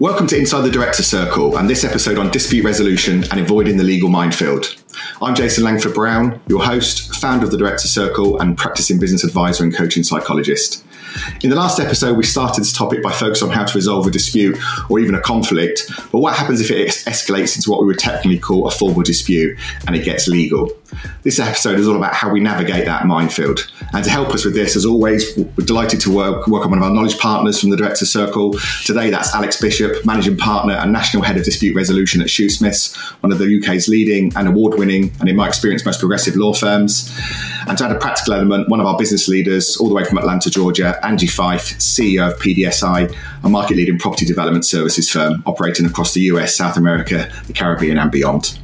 Welcome to Inside the Director Circle and this episode on dispute resolution and avoiding the legal minefield. I'm Jason Langford Brown, your host, founder of the Director Circle, and practicing business advisor and coaching psychologist. In the last episode, we started this topic by focusing on how to resolve a dispute or even a conflict, but what happens if it escalates into what we would technically call a formal dispute and it gets legal? This episode is all about how we navigate that minefield. And to help us with this, as always, we're delighted to work, on one of our knowledge partners from the Director Circle. Today, that's Alex Bishop, Managing Partner and National Head of Dispute Resolution at Shoosmiths, one of the UK's leading and award winning, and in my experience, most progressive law firms. And to add a practical element, one of our business leaders, all the way from Atlanta, Georgia, Angie Fife, CEO of PDSI, a market leading property development services firm operating across the US, South America, the Caribbean, and beyond.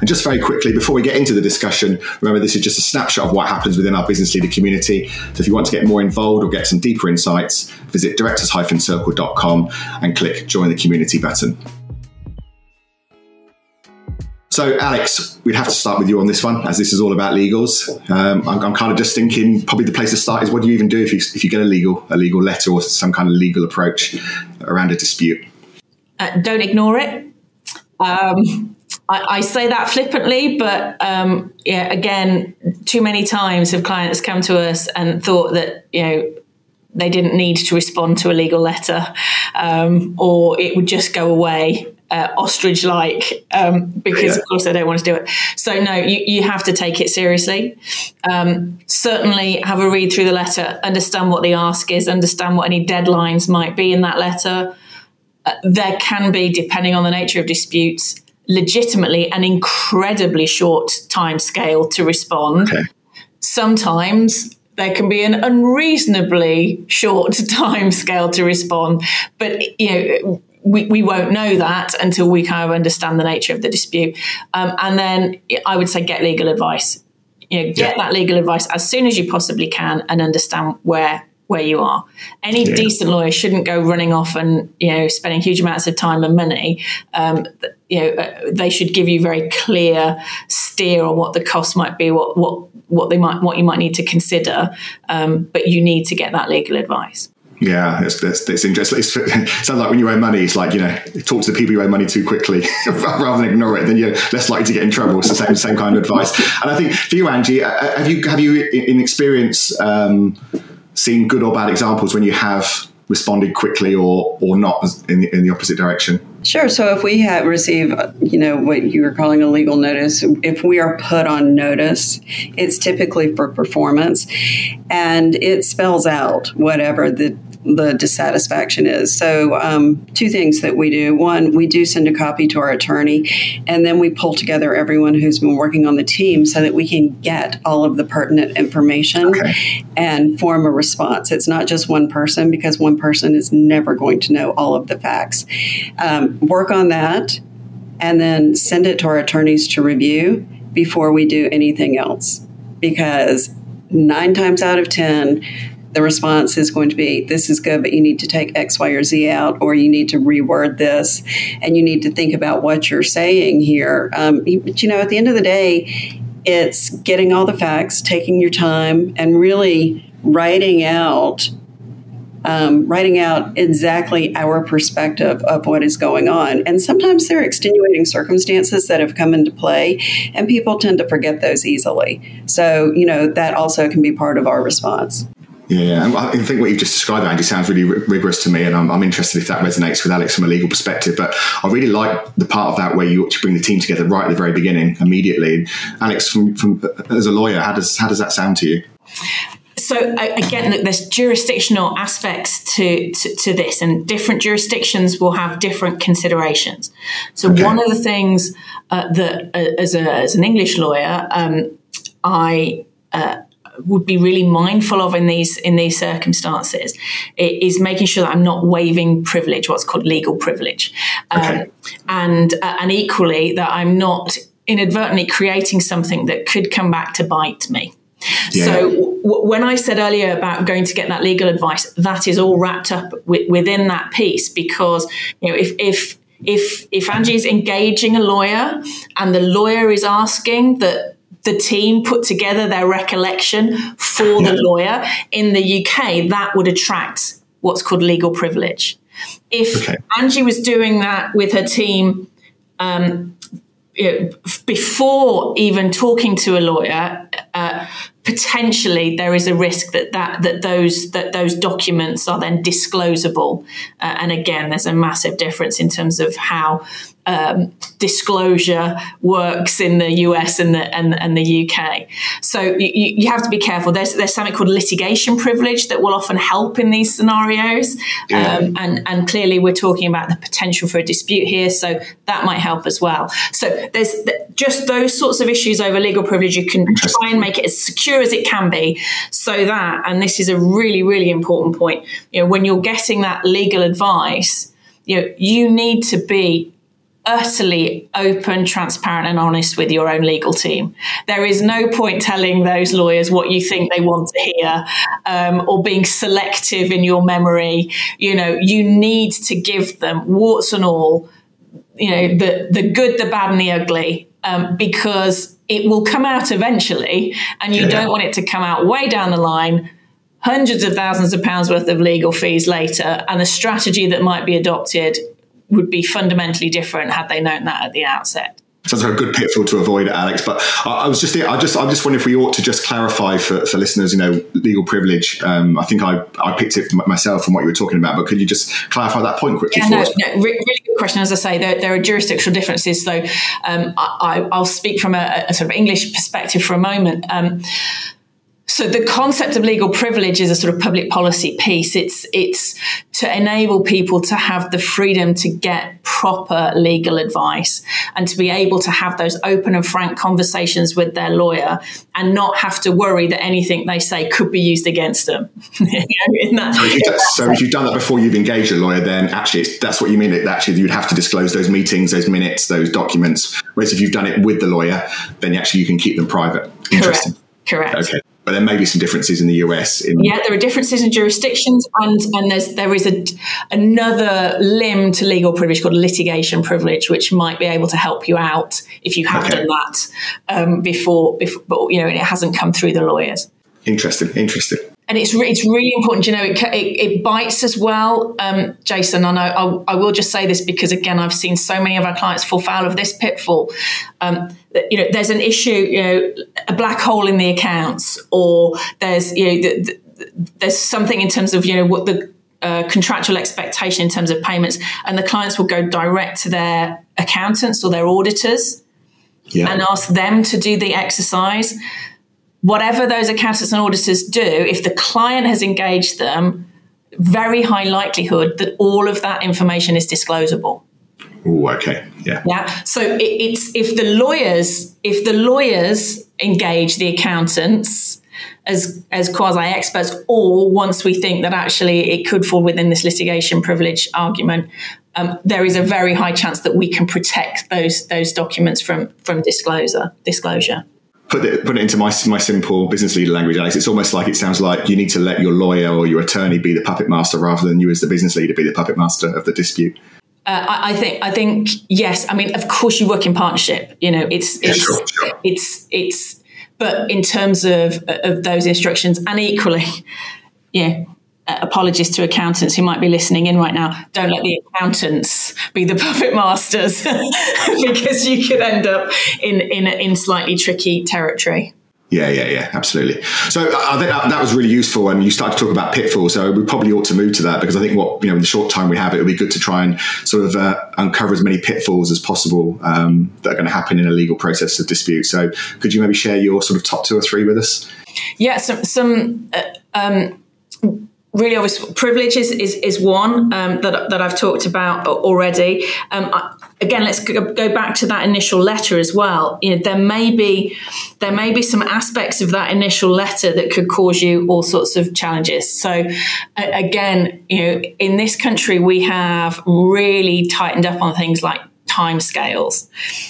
And just very quickly, before we get into the discussion, remember this is just a snapshot of what happens within our business leader community. So if you want to get more involved or get some deeper insights, visit directors-circle.com and click join the community button. So, Alex, we'd have to start with you on this one, as this is all about legals. Um, I'm, I'm, kind of just thinking probably the place to start is what do you even do if you, if you get a legal a legal letter or some kind of legal approach around a dispute? Uh, don't ignore it. Um, I, I, say that flippantly, but um, yeah, again, too many times have clients come to us and thought that you know they didn't need to respond to a legal letter, um, or it would just go away uh, ostrich like um, because, yeah. of course, they don't want to do it. So, no, you, you have to take it seriously. Um, certainly, have a read through the letter, understand what the ask is, understand what any deadlines might be in that letter. Uh, there can be, depending on the nature of disputes, legitimately an incredibly short time scale to respond. Okay. Sometimes there can be an unreasonably short time scale to respond, but you know we, we won't know that until we kind of understand the nature of the dispute. Um, and then I would say get legal advice. You know, get yeah. that legal advice as soon as you possibly can and understand where where you are. Any yeah. decent lawyer shouldn't go running off and you know spending huge amounts of time and money. Um, you know, uh, they should give you very clear steer on what the cost might be, what what what they might what you might need to consider. Um, but you need to get that legal advice. Yeah, it's, it's, it's interesting. It's, it sounds like when you owe money, it's like, you know, talk to the people you owe money to quickly rather than ignore it. Then you're less likely to get in trouble. It's the same, same kind of advice. And I think for you, Angie, uh, uh, have you, have you in experience um, seen good or bad examples when you have responded quickly or or not in the, in the opposite direction? Sure. So if we have receive, you know, what you were calling a legal notice, if we are put on notice, it's typically for performance, and it spells out whatever the the dissatisfaction is. So, um, two things that we do. One, we do send a copy to our attorney, and then we pull together everyone who's been working on the team so that we can get all of the pertinent information okay. and form a response. It's not just one person because one person is never going to know all of the facts. Um, work on that and then send it to our attorneys to review before we do anything else because nine times out of ten the response is going to be this is good but you need to take x y or z out or you need to reword this and you need to think about what you're saying here um, but you know at the end of the day it's getting all the facts taking your time and really writing out um, writing out exactly our perspective of what is going on. And sometimes there are extenuating circumstances that have come into play, and people tend to forget those easily. So, you know, that also can be part of our response. Yeah, I think what you've just described, Angie, sounds really rigorous to me, and I'm, I'm, interested if that resonates with Alex from a legal perspective. But I really like the part of that where you bring the team together right at the very beginning, immediately. Alex, from, from as a lawyer, how does how does that sound to you? So again, there's jurisdictional aspects to, to, to, this, and different jurisdictions will have different considerations. So okay. one of the things uh, that, uh, as, a, as an English lawyer, um, I uh, would be really mindful of in these in these circumstances is making sure that I'm not waiving privilege, what's called legal privilege, okay. um, and uh, and equally that I'm not inadvertently creating something that could come back to bite me. Yeah. So w- when I said earlier about going to get that legal advice, that is all wrapped up w- within that piece because you know if if if if Angie is engaging a lawyer and the lawyer is asking that the team put together their recollection for the lawyer in the UK, that would attract what's called legal privilege. If okay. Angie was doing that with her team um, you know, before even talking to a lawyer, uh, potentially there is a risk that, that that those that those documents are then disclosable. Uh, and again, there's a massive difference in terms of how um, disclosure works in the US and the and, and the UK. So you, you, have to be careful. There's there's something called litigation privilege that will often help in these scenarios, yeah. um, and and clearly we're talking about the potential for a dispute here, so that might help as well. So there's just those sorts of issues over legal privilege. You can try and make it as secure as it can be, so that and this is a really really important point. You know when you're getting that legal advice, you know you need to be utterly open, transparent, and honest with your own legal team. There is no point telling those lawyers what you think they want to hear um, or being selective in your memory. You know, you need to give them warts and all, you know, the, the good, the bad, and the ugly, um, because it will come out eventually, and you yeah. don't want it to come out way down the line hundreds of thousands of pounds worth of legal fees later and the strategy that might be adopted would be fundamentally different had they known that at the outset. Sounds like a good pitfall to avoid, Alex. But I, was just, I just, I'm just wonder if we ought to just clarify for, for listeners, you know, legal privilege. Um, I think I, I picked it myself from what you were talking about, but could you just clarify that point quickly? Yeah, no, no, really good question. As I say, there, there are jurisdictional differences. So um, I, will speak from a, a, sort of English perspective for a moment. Um, so the concept of legal privilege is a sort of public policy piece. It's it's to enable people to have the freedom to get proper legal advice and to be able to have those open and frank conversations with their lawyer and not have to worry that anything they say could be used against them. you know, that, so, if so, if you've done that before you've engaged a lawyer, then actually that's what you mean. That actually you'd have to disclose those meetings, those minutes, those documents. Whereas if you've done it with the lawyer, then actually you can keep them private. Interesting. Correct. Correct. Okay but there may be some differences in the US. In- yeah, there are differences in jurisdictions, and and there's there is a another limb to legal privilege called litigation privilege, which might be able to help you out if you have okay. done that um, before, before, but you know, it hasn't come through the lawyers. Interesting, interesting and it's re- it's really important. You know, it, it, it bites as well, um, Jason. I, I, I, will just say this because again, I've seen so many of our clients fall foul of this pitfall. Um, that, you know, there's an issue, you know, a black hole in the accounts, or there's you know, the, the, there's something in terms of you know what the uh, contractual expectation in terms of payments, and the clients will go direct to their accountants or their auditors. Yeah. And ask them to do the exercise whatever those accountants and auditors do, if the client has engaged them, very high likelihood that all of that information is disclosable. Oh, okay, yeah, yeah. So it, it's if the lawyers, if the lawyers engage the accountants as as quasi experts, or once we think that actually it could fall within this litigation privilege argument, um, there is a very high chance that we can protect those those documents from from disclosure disclosure put it put it into my my simple business leader language, Alex. It's almost like it sounds like you need to let your lawyer or your attorney be the puppet master rather than you as the business leader be the puppet master of the dispute. Uh, I, I, think I think yes. I mean, of course, you work in partnership. You know, it's it's yeah, sure, sure. it's it's. But in terms of of those instructions, and equally, yeah, uh, apologies to accountants who might be listening in right now. Don't let the accountants be the puppet masters because you could end up in, in, in slightly tricky territory. Yeah, yeah, yeah, absolutely. So I think that, that, was really useful, and you started to talk about pitfalls. So we probably ought to move to that because I think what you know, in the short time we have, it would be good to try and sort of uh, uncover as many pitfalls as possible um, that are going to happen in a legal process of dispute. So could you maybe share your sort of top two or three with us? Yeah, some some uh, um, really obvious privilege is, is, is one um, that, that I've talked about already. Um, I, again, let's go, back to that initial letter as well. You know, there may be there may be some aspects of that initial letter that could cause you all sorts of challenges. So, again, you know, in this country, we have really tightened up on things like timescales.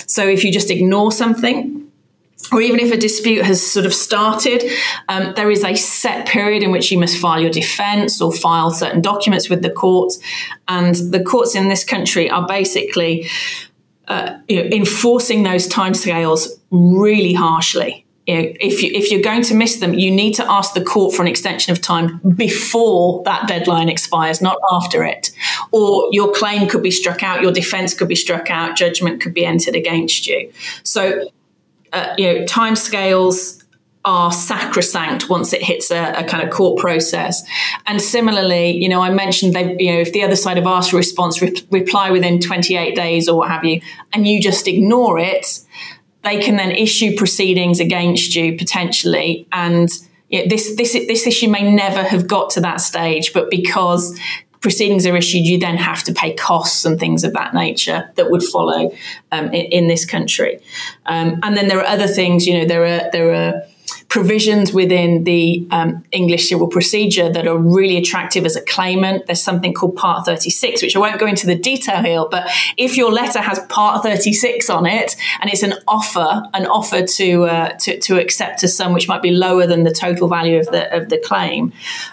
So, if you just ignore something or even if a dispute has sort of started, um, there is a set period in which you must file your defense or file certain documents with the courts. And the courts in this country are basically uh, you know, enforcing those timescales really harshly. you know, if you if you're going to miss them, you need to ask the court for an extension of time before that deadline expires, not after it. Or your claim could be struck out, your defence could be struck out, judgment could be entered against you. So, uh, you know, timescales are sacrosanct once it hits a, a, kind of court process. And similarly, you know, I mentioned they, you know, if the other side have asked a response, re- reply within 28 days or what have you, and you just ignore it, they can then issue proceedings against you potentially. And you know, this this this issue may never have got to that stage, but because proceedings are issued, you then have to pay costs and things of that nature that would follow um, in, in, this country. Um, and then there are other things. You know, there are there are provisions within the um, English civil procedure that are really attractive as a claimant. There's something called Part 36, which I won't go into the detail here, but if your letter has Part 36 on it and it's an offer, an offer to uh, to, to, accept a sum which might be lower than the total value of the of the claim,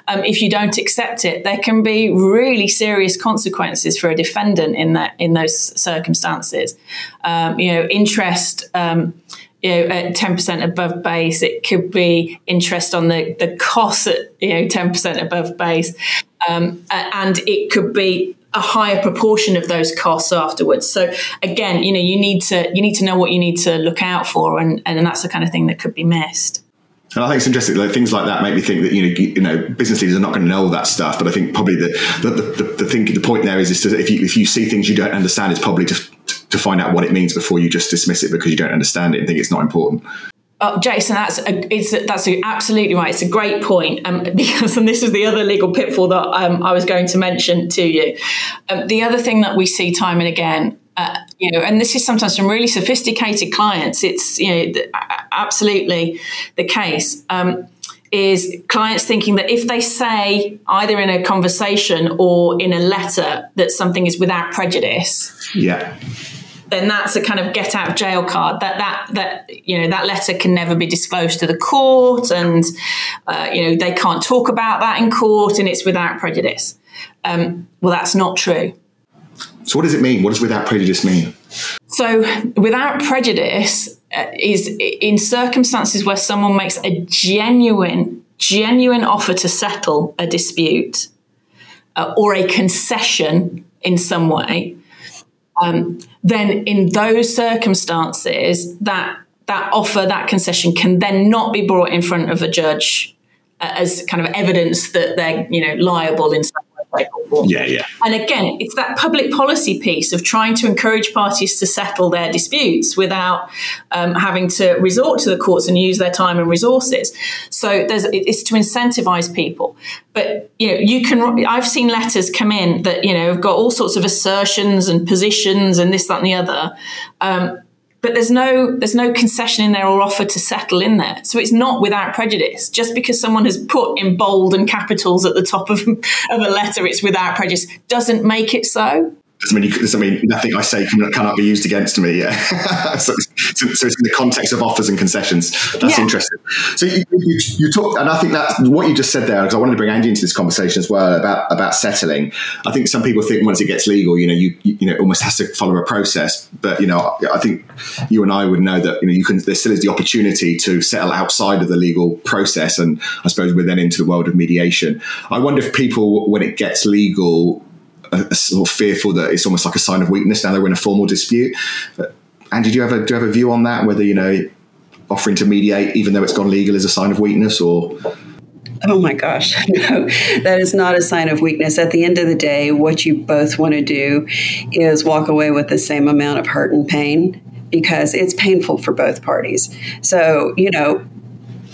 um, if you don't accept it, there can be really serious consequences for a defendant in that in those circumstances. Um, you know, interest um, you know, at 10% above base. It could be interest on the, the cost at, you know, 10% above base. Um, and it could be a higher proportion of those costs afterwards. So again, you know, you need to, you need to know what you need to look out for. And, and that's the kind of thing that could be missed. And I think it's interesting. Like, things like that make me think that you know, you know, business leaders are not going to know all that stuff. But I think probably the the, the, the thing, the point there is, is to, if you if you see things you don't understand, it's probably just to find out what it means before you just dismiss it because you don't understand it and think it's not important. Oh, Jason, that's a, it's that's a, absolutely right. It's a great point, um, because and this is the other legal pitfall that um, I was going to mention to you. Um, the other thing that we see time and again, uh, you know, and this is sometimes from really sophisticated clients. It's you know absolutely the case. Um, is clients thinking that if they say either in a conversation or in a letter that something is without prejudice, yeah then that's a kind of get out of jail card. That that that you know that letter can never be disclosed to the court, and uh, you know they can't talk about that in court, and it's without prejudice. Um, well, that's not true. So, what does it mean? What does without prejudice mean? So, without prejudice is in circumstances where someone makes a genuine, genuine offer to settle a dispute uh, or a concession in some way um, then in those circumstances, that that offer, that concession can then not be brought in front of a judge uh, as kind of evidence that they're you know liable in some yeah, yeah. And again, it's that public policy piece of trying to encourage parties to settle their disputes without um, having to resort to the courts and use their time and resources. So there's it's to incentivize people. But you know, you can. I've seen letters come in that you know have got all sorts of assertions and positions and this, that, and the other. Um, but there's no there's no concession in there or offer to settle in there. So it's not without prejudice. Just because someone has put in bold and capitals at the top of, of a letter, it's without prejudice, doesn't make it so. I mean, I mean, nothing I say can, cannot be used against me. Yeah. so, so, so, it's in the context of offers and concessions. That's yeah. interesting. So you, you, you talk, and I think that what you just said there, because I wanted to bring Angie into this conversation as well about about settling. I think some people think once it gets legal, you know, you you know, almost has to follow a process. But you know, I think you and I would know that you know you can. There still is the opportunity to settle outside of the legal process, and I suppose we're then into the world of mediation. I wonder if people, when it gets legal, sort of fearful that it's almost like a sign of weakness now they're in a formal dispute. Uh, and did you have a do you have a view on that? Whether you know offering to mediate, even though it's gone legal, is a sign of weakness, or Oh my gosh, no, that is not a sign of weakness. At the end of the day, what you both want to do is walk away with the same amount of hurt and pain because it's painful for both parties. So, you know,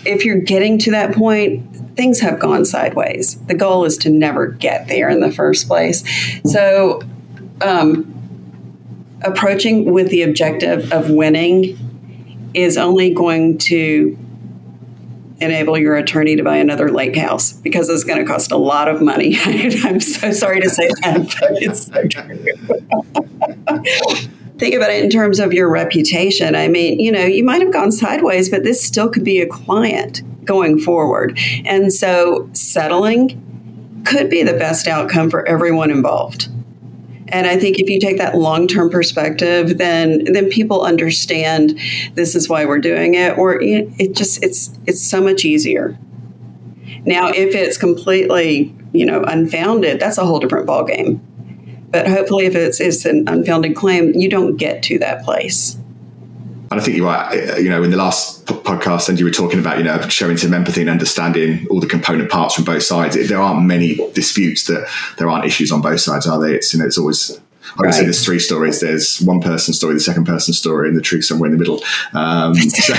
if you're getting to that point, things have gone sideways. The goal is to never get there in the first place. So, um, approaching with the objective of winning is only going to enable your attorney to buy another lake house because it's going to cost a lot of money. I'm so sorry to say that, but it's so true. Think about it in terms of your reputation. I mean, you know, you might have gone sideways, but this still could be a client going forward. And so settling could be the best outcome for everyone involved. And I think if you take that long term perspective, then then people understand this is why we're doing it, or it just it's it's so much easier. Now, if it's completely you know unfounded, that's a whole different ballgame. But hopefully, if it's, it's an unfounded claim, you don't get to that place. And I think you're. You know, in the last podcast, and you were talking about, you know, showing some empathy and understanding all the component parts from both sides. There aren't many disputes that there aren't issues on both sides, are they? It's you know, it's always I would right. say there's three stories. There's one person story, the second person story, and the truth somewhere in the middle. Um, so,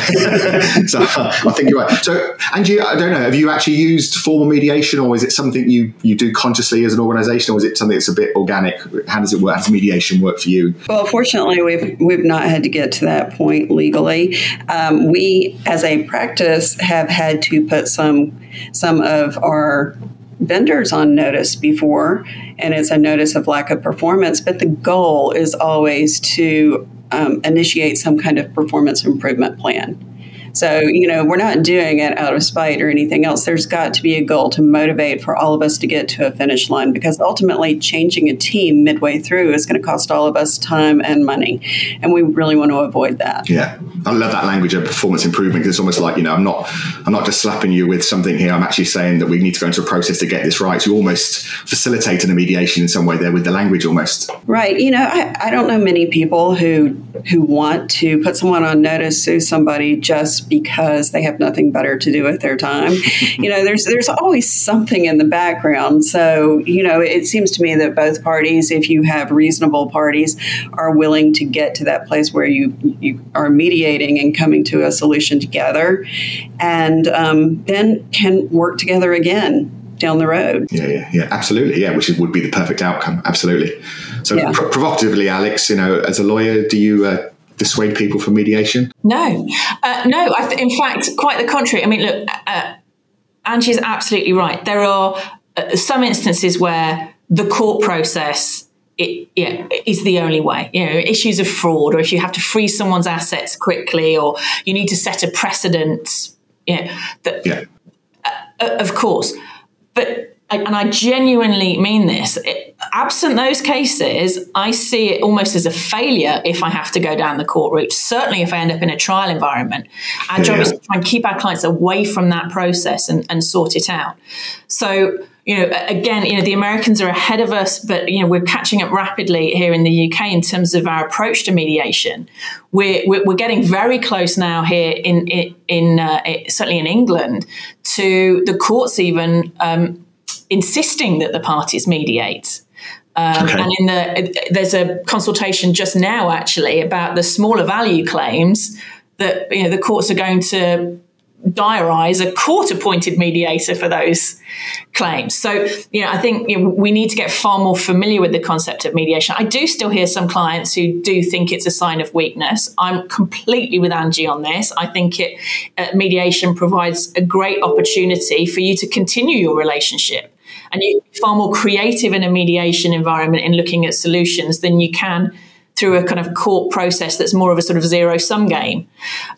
so, I think you're right. So, Angie, I don't know. Have you actually used formal mediation, or is it something you you do consciously as an organisation, or is it something that's a bit organic? How does it work? How does mediation work for you? Well, fortunately, we've we've not had to get to that point legally. Um, we, as a practice, have had to put some some of our vendors on notice before, and it's a notice of lack of performance. But the goal is always to um, initiate some kind of performance improvement plan. So, you know, we're not doing it out of spite or anything else. There's got to be a goal to motivate for all of us to get to a finish line because ultimately changing a team midway through is going to cost all of us time and money. And we really want to avoid that. Yeah. I love that language of performance improvement because it's almost like, you know, I'm not I'm not just slapping you with something here. I'm actually saying that we need to go into a process to get this right. So you almost facilitating a mediation in some way there with the language almost. Right. You know, I, I don't know many people who who want to put someone on notice, sue somebody just because they have nothing better to do with their time. you know, there's there's always something in the background. So, you know, it seems to me that both parties, if you have reasonable parties, are willing to get to that place where you you are mediating and coming to a solution together, and um, then can work together again down the road. Yeah, yeah, yeah, absolutely. Yeah, which would be the perfect outcome. Absolutely. So, yeah. provocatively, Alex, you know, as a lawyer, do you uh, dissuade people from mediation? No, uh, no. Th- in fact, quite the contrary. I mean, look, uh, Angie's absolutely right. There are uh, some instances where the court process it, yeah, is the only way. You know, issues of fraud, or if you have to freeze someone's assets quickly, or you need to set a precedent. You know, that, yeah. Uh, of course, but and I genuinely mean this. It, absent those cases, I see it almost as a failure if I have to go down the court route. Certainly, if I end up in a trial environment, our yeah. job is to try and keep our clients away from that process and, and sort it out. So, you know, again, you know, the Americans are ahead of us, but you know, we're catching up rapidly here in the UK in terms of our approach to mediation. We're we're, we're getting very close now here in in, in uh, certainly in England to the courts even. Um, insisting that the parties mediate. Um, okay. And in the there's a consultation just now actually about the smaller value claims that you know the courts are going to diarise a court-appointed mediator for those claims. So, you know, I think you know, we need to get far more familiar with the concept of mediation. I do still hear some clients who do think it's a sign of weakness. I'm completely with Angie on this. I think it uh, mediation provides a great opportunity for you to continue your relationship and you're far more creative in a mediation environment in looking at solutions than you can through a kind of court process that's more of a sort of zero sum game.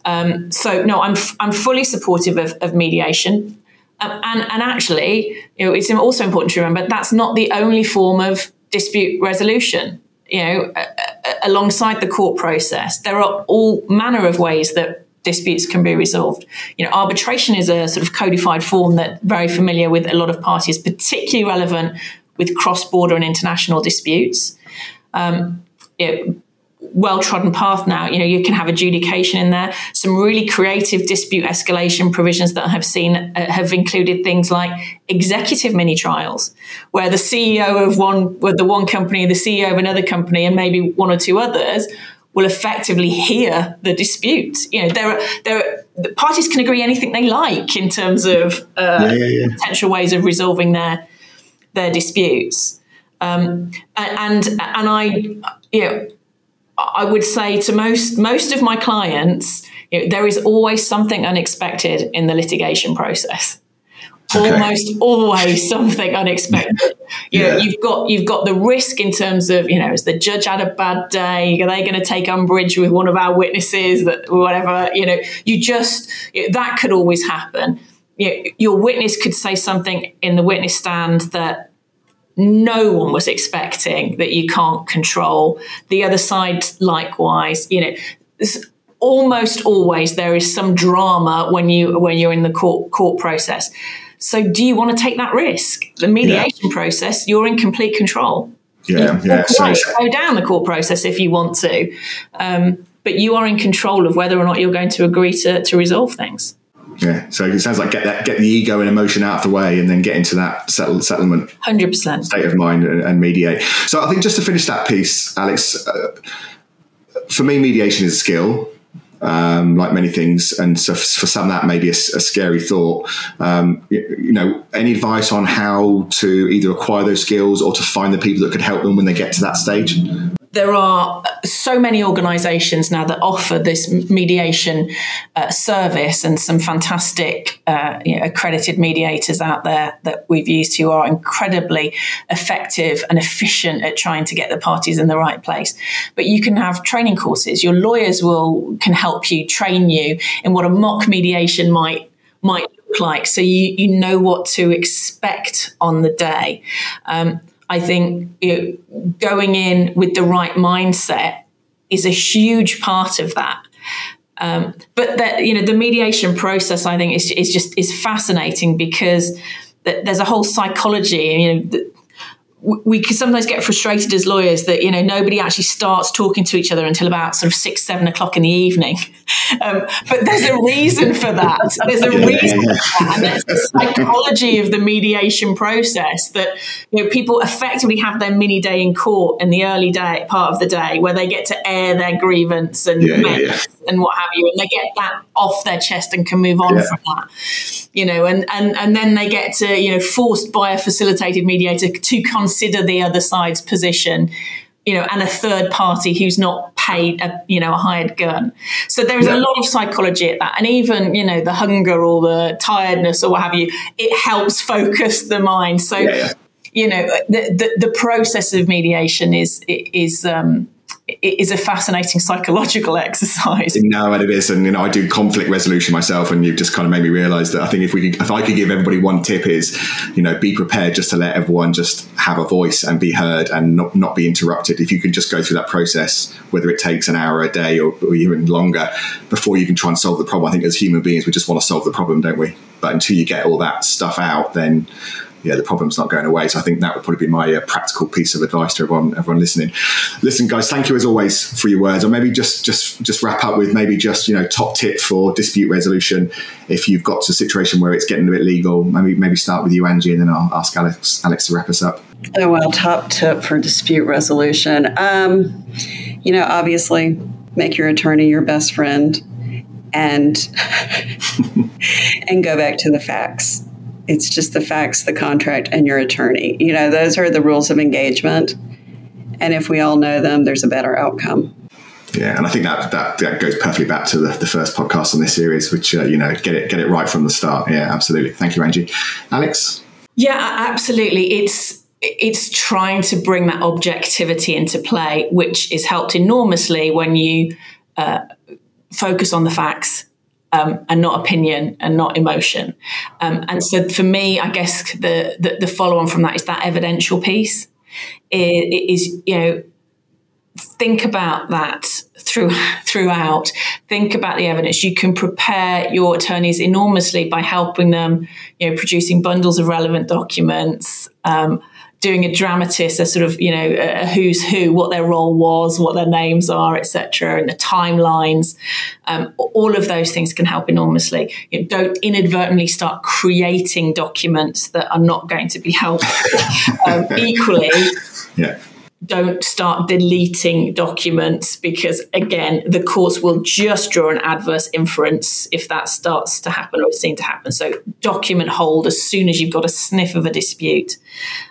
Um, so no, I'm f- I'm fully supportive of, of mediation, um, and and actually, you know, it's also important to remember that's not the only form of dispute resolution. You know, alongside the court process, there are all manner of ways that disputes can be resolved. You know, arbitration is a sort of codified form that very familiar with a lot of parties, particularly relevant with cross-border and international disputes. Um, it, well trodden path now. You know, you can have adjudication in there. Some really creative dispute escalation provisions that I have seen uh, have included things like executive mini trials, where the CEO of one, with the one company, the CEO of another company, and maybe one or two others will effectively hear the dispute. You know, there are there are, the parties can agree anything they like in terms of uh, yeah, yeah, yeah. potential ways of resolving their their disputes. Um, and and I, you know, I would say to most most of my clients, you know, there is always something unexpected in the litigation process okay. almost always something unexpected. You know, you've got you've got the risk in terms of you know, is the judge had a bad day? Are they going to take umbrage with one of our witnesses? That whatever you know, you just that could always happen. You know, your witness could say something in the witness stand that no one was expecting that you can't control. The other side, likewise, you know, almost always there is some drama when you when you're in the court court process. So, do you want to take that risk? The mediation yeah. process, you're in complete control. Yeah, yeah. So, go down the court process if you want to, um, but you are in control of whether or not you're going to agree to, to resolve things. Yeah, so it sounds like get that, get the ego and emotion out of the way, and then get into that settle, settlement, hundred percent state of mind, and, and, mediate. So I think just to finish that piece, Alex, uh, for me, mediation is a skill um, like many things. And so for some, that may be a, a scary thought. Um, you, you, know, any advice on how to either acquire those skills or to find the people that could help them when they get to that stage? There are so many organizations now that offer this mediation uh, service and some fantastic uh, you know, accredited mediators out there that we've used who are incredibly effective and efficient at trying to get the parties in the right place. But you can have training courses. Your lawyers will can help you train you in what a mock mediation might might look like. So you you know what to expect on the day. Um, I think know, going in with the right mindset is a huge part of that. Um, but that you know the mediation process, I think, is, is just is fascinating because there's a whole psychology. You know, we can sometimes get frustrated as lawyers that you know nobody actually starts talking to each other until about sort of six seven o'clock in the evening. Um, but there's a reason for that. There's a reason for that. And that's the psychology of the mediation process that you know people effectively have their mini day in court in the early day part of the day where they get to air their grievance and yeah, yeah, and what have you and they get that off their chest and can move on from that you know and and and then they get to you know forced by a facilitated mediator to consider the other side's position you know and a third party who's not paid a you know a hired gun so there's yeah. a lot of psychology at that and even you know the hunger or the tiredness or what have you it helps focus the mind so yeah, yeah. you know the, the, the process of mediation is is um is a fascinating psychological exercise. No, and it is, and you know, I do conflict resolution myself, and you've just kind of made me realise that I think if we, could, if I could give everybody one tip, is you know, be prepared just to let everyone just have a voice and be heard and not, not be interrupted. If you can just go through that process, whether it takes an hour a day or, or even longer, before you can try and solve the problem. I think as human beings, we just want to solve the problem, don't we? But until you get all that stuff out, then yeah, the problem's not going away. So I think that would probably be my uh, practical piece of advice to everyone, everyone listening. Listen, guys, thank you as always for your words. Or maybe just just just wrap up with maybe just you know top tip for dispute resolution if you've got to a situation where it's getting a bit legal. Maybe maybe start with you, Angie, and then I'll ask Alex Alex to wrap us up. Oh well, top tip for dispute resolution. Um, you know, obviously, make your attorney your best friend and and go back to the facts it's just the facts, the contract, and your attorney. You know, those are the rules of engagement. And if we all know them, there's a better outcome. Yeah, and I think that that, that goes perfectly back to the, the first podcast on this series, which uh, you know get it get it right from the start. Yeah, absolutely. Thank you, Angie. Alex. Yeah, absolutely. It's it's trying to bring that objectivity into play, which is helped enormously when you uh, focus on the facts um, and not opinion and not emotion. Um, and so for me, I guess the, the, the follow on from that is that evidential piece. It, it is you know think about that through throughout. Think about the evidence. You can prepare your attorneys enormously by helping them, you know, producing bundles of relevant documents. Um, doing a dramatist, a sort of you know a who's who, what their role was, what their names are, etc., and the timelines. Um, all of those things can help enormously. You know, don't inadvertently start creating documents that are not going to be helpful. um, equally, yeah don't start deleting documents because again the courts will just draw an adverse inference if that starts to happen or is seen to happen. So document hold as soon as you've got a sniff of a dispute.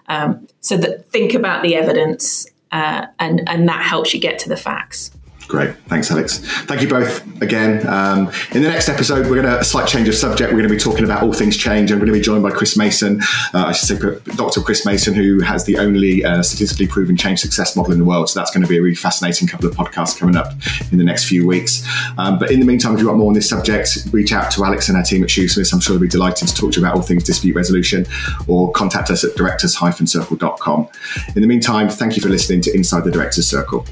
Um, so that think about the evidence uh, and and that helps you get to the facts Great. Thanks, Alex. Thank you both again. Um, in the next episode, we're going to a slight change of subject. We're going to be talking about all things change. I'm going to be joined by Chris Mason. Uh, I should say Dr. Chris Mason, who has the only uh, statistically proven change success model in the world. So that's going to be a really fascinating couple of podcasts coming up in the next few weeks. Um, but in the meantime, if you want more on this subject, reach out to Alex and our team at Shoosmiths. I'm sure they'll be delighted to talk to you about all things dispute resolution or contact us at directors-circle.com. In the meantime, thank you for listening to Inside the Directors Circle.